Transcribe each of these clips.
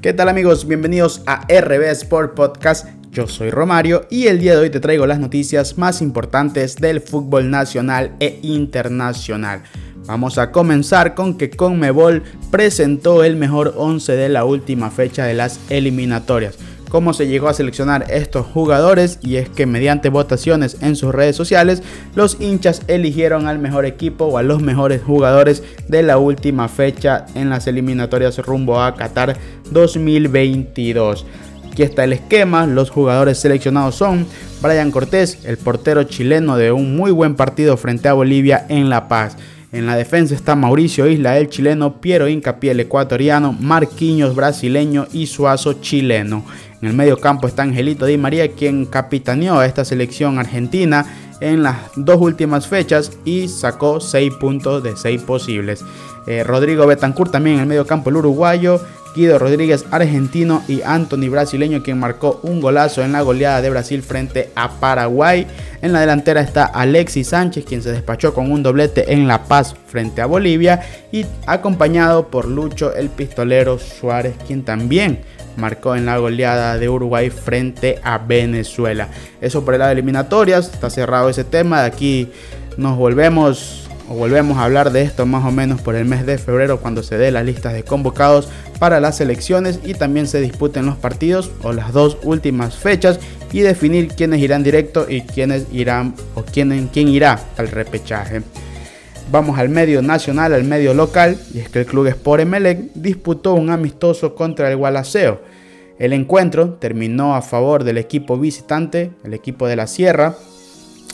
¿Qué tal amigos? Bienvenidos a RB Sport Podcast. Yo soy Romario y el día de hoy te traigo las noticias más importantes del fútbol nacional e internacional. Vamos a comenzar con que Conmebol presentó el mejor 11 de la última fecha de las eliminatorias cómo se llegó a seleccionar estos jugadores y es que mediante votaciones en sus redes sociales los hinchas eligieron al mejor equipo o a los mejores jugadores de la última fecha en las eliminatorias rumbo a Qatar 2022. Aquí está el esquema, los jugadores seleccionados son Brian Cortés, el portero chileno de un muy buen partido frente a Bolivia en La Paz. En la defensa está Mauricio Isla, el chileno, Piero Incapié, el ecuatoriano, Marquinhos, brasileño y Suazo, chileno. En el medio campo está Angelito Di María, quien capitaneó a esta selección argentina en las dos últimas fechas y sacó 6 puntos de 6 posibles. Eh, Rodrigo Betancourt también en el medio campo, el uruguayo. Guido Rodríguez, argentino, y Anthony, brasileño, quien marcó un golazo en la goleada de Brasil frente a Paraguay. En la delantera está Alexis Sánchez, quien se despachó con un doblete en La Paz frente a Bolivia, y acompañado por Lucho, el pistolero Suárez, quien también marcó en la goleada de Uruguay frente a Venezuela. Eso por el lado de eliminatorias, está cerrado ese tema. De aquí nos volvemos volvemos a hablar de esto más o menos por el mes de febrero cuando se dé las listas de convocados para las elecciones y también se disputen los partidos o las dos últimas fechas y definir quiénes irán directo y quiénes irán o quién, quién irá al repechaje. Vamos al medio nacional, al medio local, y es que el club Sport Emelec disputó un amistoso contra el Gualaceo. El encuentro terminó a favor del equipo visitante, el equipo de la Sierra.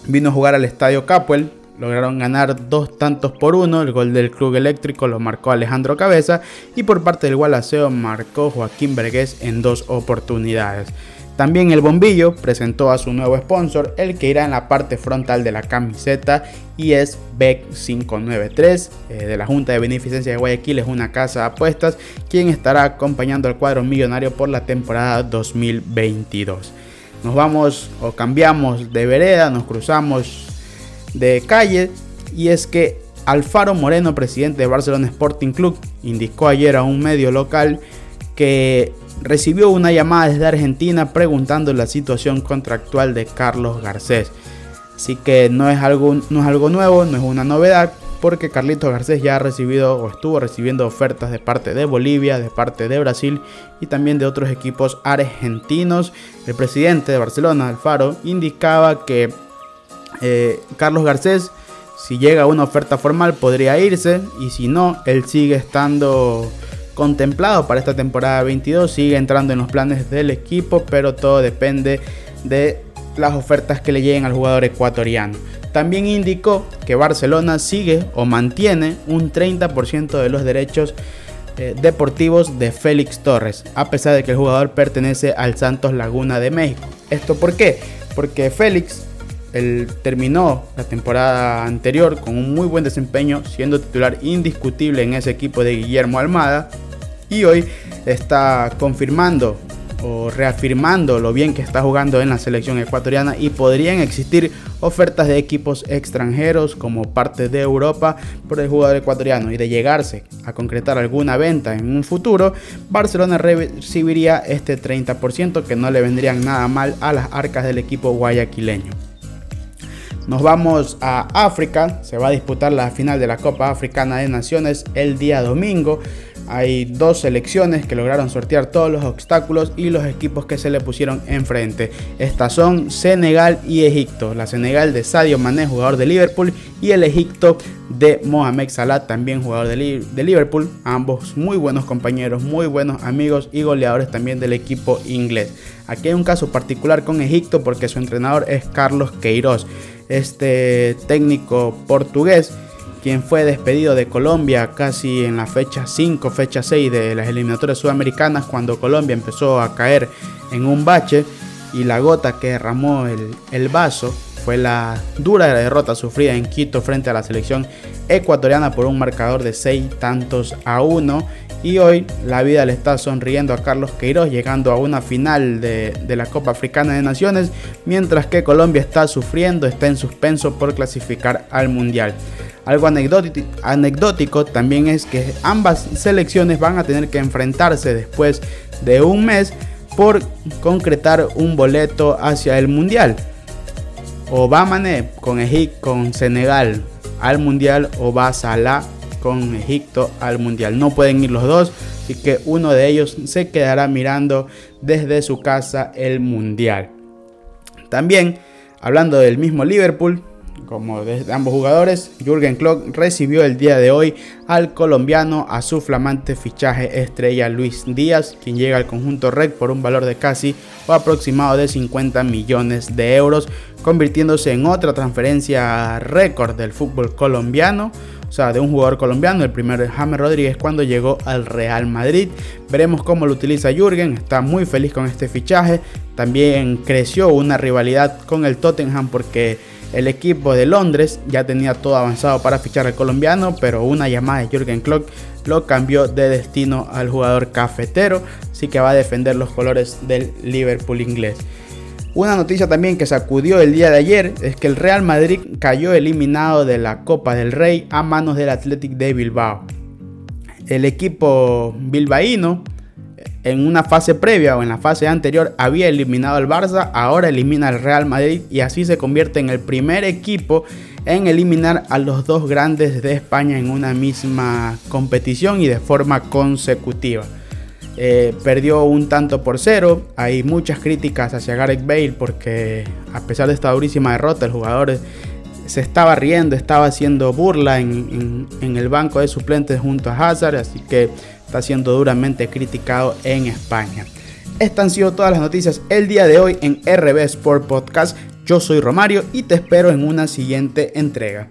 Vino a jugar al Estadio Capuel, lograron ganar dos tantos por uno. El gol del Club Eléctrico lo marcó Alejandro Cabeza y por parte del Gualaceo marcó Joaquín Vergés en dos oportunidades. También el bombillo presentó a su nuevo sponsor, el que irá en la parte frontal de la camiseta y es BEC 593 eh, de la Junta de Beneficencia de Guayaquil, es una casa de apuestas, quien estará acompañando al cuadro millonario por la temporada 2022. Nos vamos o cambiamos de vereda, nos cruzamos de calle y es que Alfaro Moreno, presidente de Barcelona Sporting Club, indicó ayer a un medio local que recibió una llamada desde Argentina preguntando la situación contractual de Carlos Garcés. Así que no es algo, no es algo nuevo, no es una novedad, porque Carlitos Garcés ya ha recibido o estuvo recibiendo ofertas de parte de Bolivia, de parte de Brasil y también de otros equipos argentinos. El presidente de Barcelona, Alfaro, indicaba que eh, Carlos Garcés, si llega una oferta formal, podría irse y si no, él sigue estando contemplado para esta temporada 22, sigue entrando en los planes del equipo, pero todo depende de las ofertas que le lleguen al jugador ecuatoriano. También indicó que Barcelona sigue o mantiene un 30% de los derechos eh, deportivos de Félix Torres, a pesar de que el jugador pertenece al Santos Laguna de México. ¿Esto por qué? Porque Félix él terminó la temporada anterior con un muy buen desempeño, siendo titular indiscutible en ese equipo de Guillermo Almada y hoy está confirmando o reafirmando lo bien que está jugando en la selección ecuatoriana y podrían existir ofertas de equipos extranjeros como parte de Europa por el jugador ecuatoriano y de llegarse a concretar alguna venta en un futuro, Barcelona recibiría este 30% que no le vendrían nada mal a las arcas del equipo guayaquileño. Nos vamos a África, se va a disputar la final de la Copa Africana de Naciones el día domingo. Hay dos selecciones que lograron sortear todos los obstáculos y los equipos que se le pusieron enfrente. Estas son Senegal y Egipto. La Senegal de Sadio Mané, jugador de Liverpool, y el Egipto de Mohamed Salah, también jugador de, Liverpool. Ambos muy buenos compañeros, muy buenos amigos y goleadores también del equipo inglés. Aquí hay un caso particular con Egipto porque su entrenador es Carlos Queiroz, este técnico portugués quien fue despedido de Colombia casi en la fecha 5, fecha 6 de las eliminatorias sudamericanas, cuando Colombia empezó a caer en un bache y la gota que derramó el, vaso fue la dura derrota sufrida en Quito frente a la selección ecuatoriana por un marcador de 6 tantos a 1 y hoy la vida le está sonriendo a Carlos Queiroz llegando a una final de, la Copa Africana de Naciones, mientras que Colombia está sufriendo, está en suspenso por clasificar al Mundial. Algo anecdótico también es que ambas selecciones van a tener que enfrentarse después de un mes por concretar un boleto hacia el Mundial. O va con Egipto, con Senegal al Mundial o va Salah con Egipto al Mundial. No pueden ir los dos, así que uno de ellos se quedará mirando desde su casa el Mundial. También, hablando del mismo Liverpool, como de ambos jugadores, Jürgen Klopp recibió el día de hoy al colombiano a su flamante fichaje estrella Luis Díaz, quien llega al conjunto Red por un valor de casi o aproximado de 50 millones de euros, convirtiéndose en otra transferencia récord del fútbol colombiano o sea, de un jugador colombiano, el primero es James Rodríguez cuando llegó al Real Madrid. Veremos cómo lo utiliza Jürgen, está muy feliz con este fichaje. También creció una rivalidad con el Tottenham porque el equipo de Londres ya tenía todo avanzado para fichar al colombiano, pero una llamada de Jürgen Klopp lo cambió de destino al jugador cafetero, así que va a defender los colores del Liverpool inglés. Una noticia también que sacudió el día de ayer es que el Real Madrid cayó eliminado de la Copa del Rey a manos del Athletic de Bilbao. El equipo bilbaíno en una fase previa o en la fase anterior había eliminado al Barça, ahora elimina al Real Madrid y así se convierte en el primer equipo en eliminar a los dos grandes de España en una misma competición y de forma consecutiva. Eh, perdió un tanto por cero. Hay muchas críticas hacia Gareth Bale porque a pesar de esta durísima derrota, el jugador se estaba riendo, estaba haciendo burla en, en el banco de suplentes junto a Hazard, así que está siendo duramente criticado en España. Estas han sido todas las noticias el día de hoy en RB Sport Podcast. Yo soy Romario y te espero en una siguiente entrega.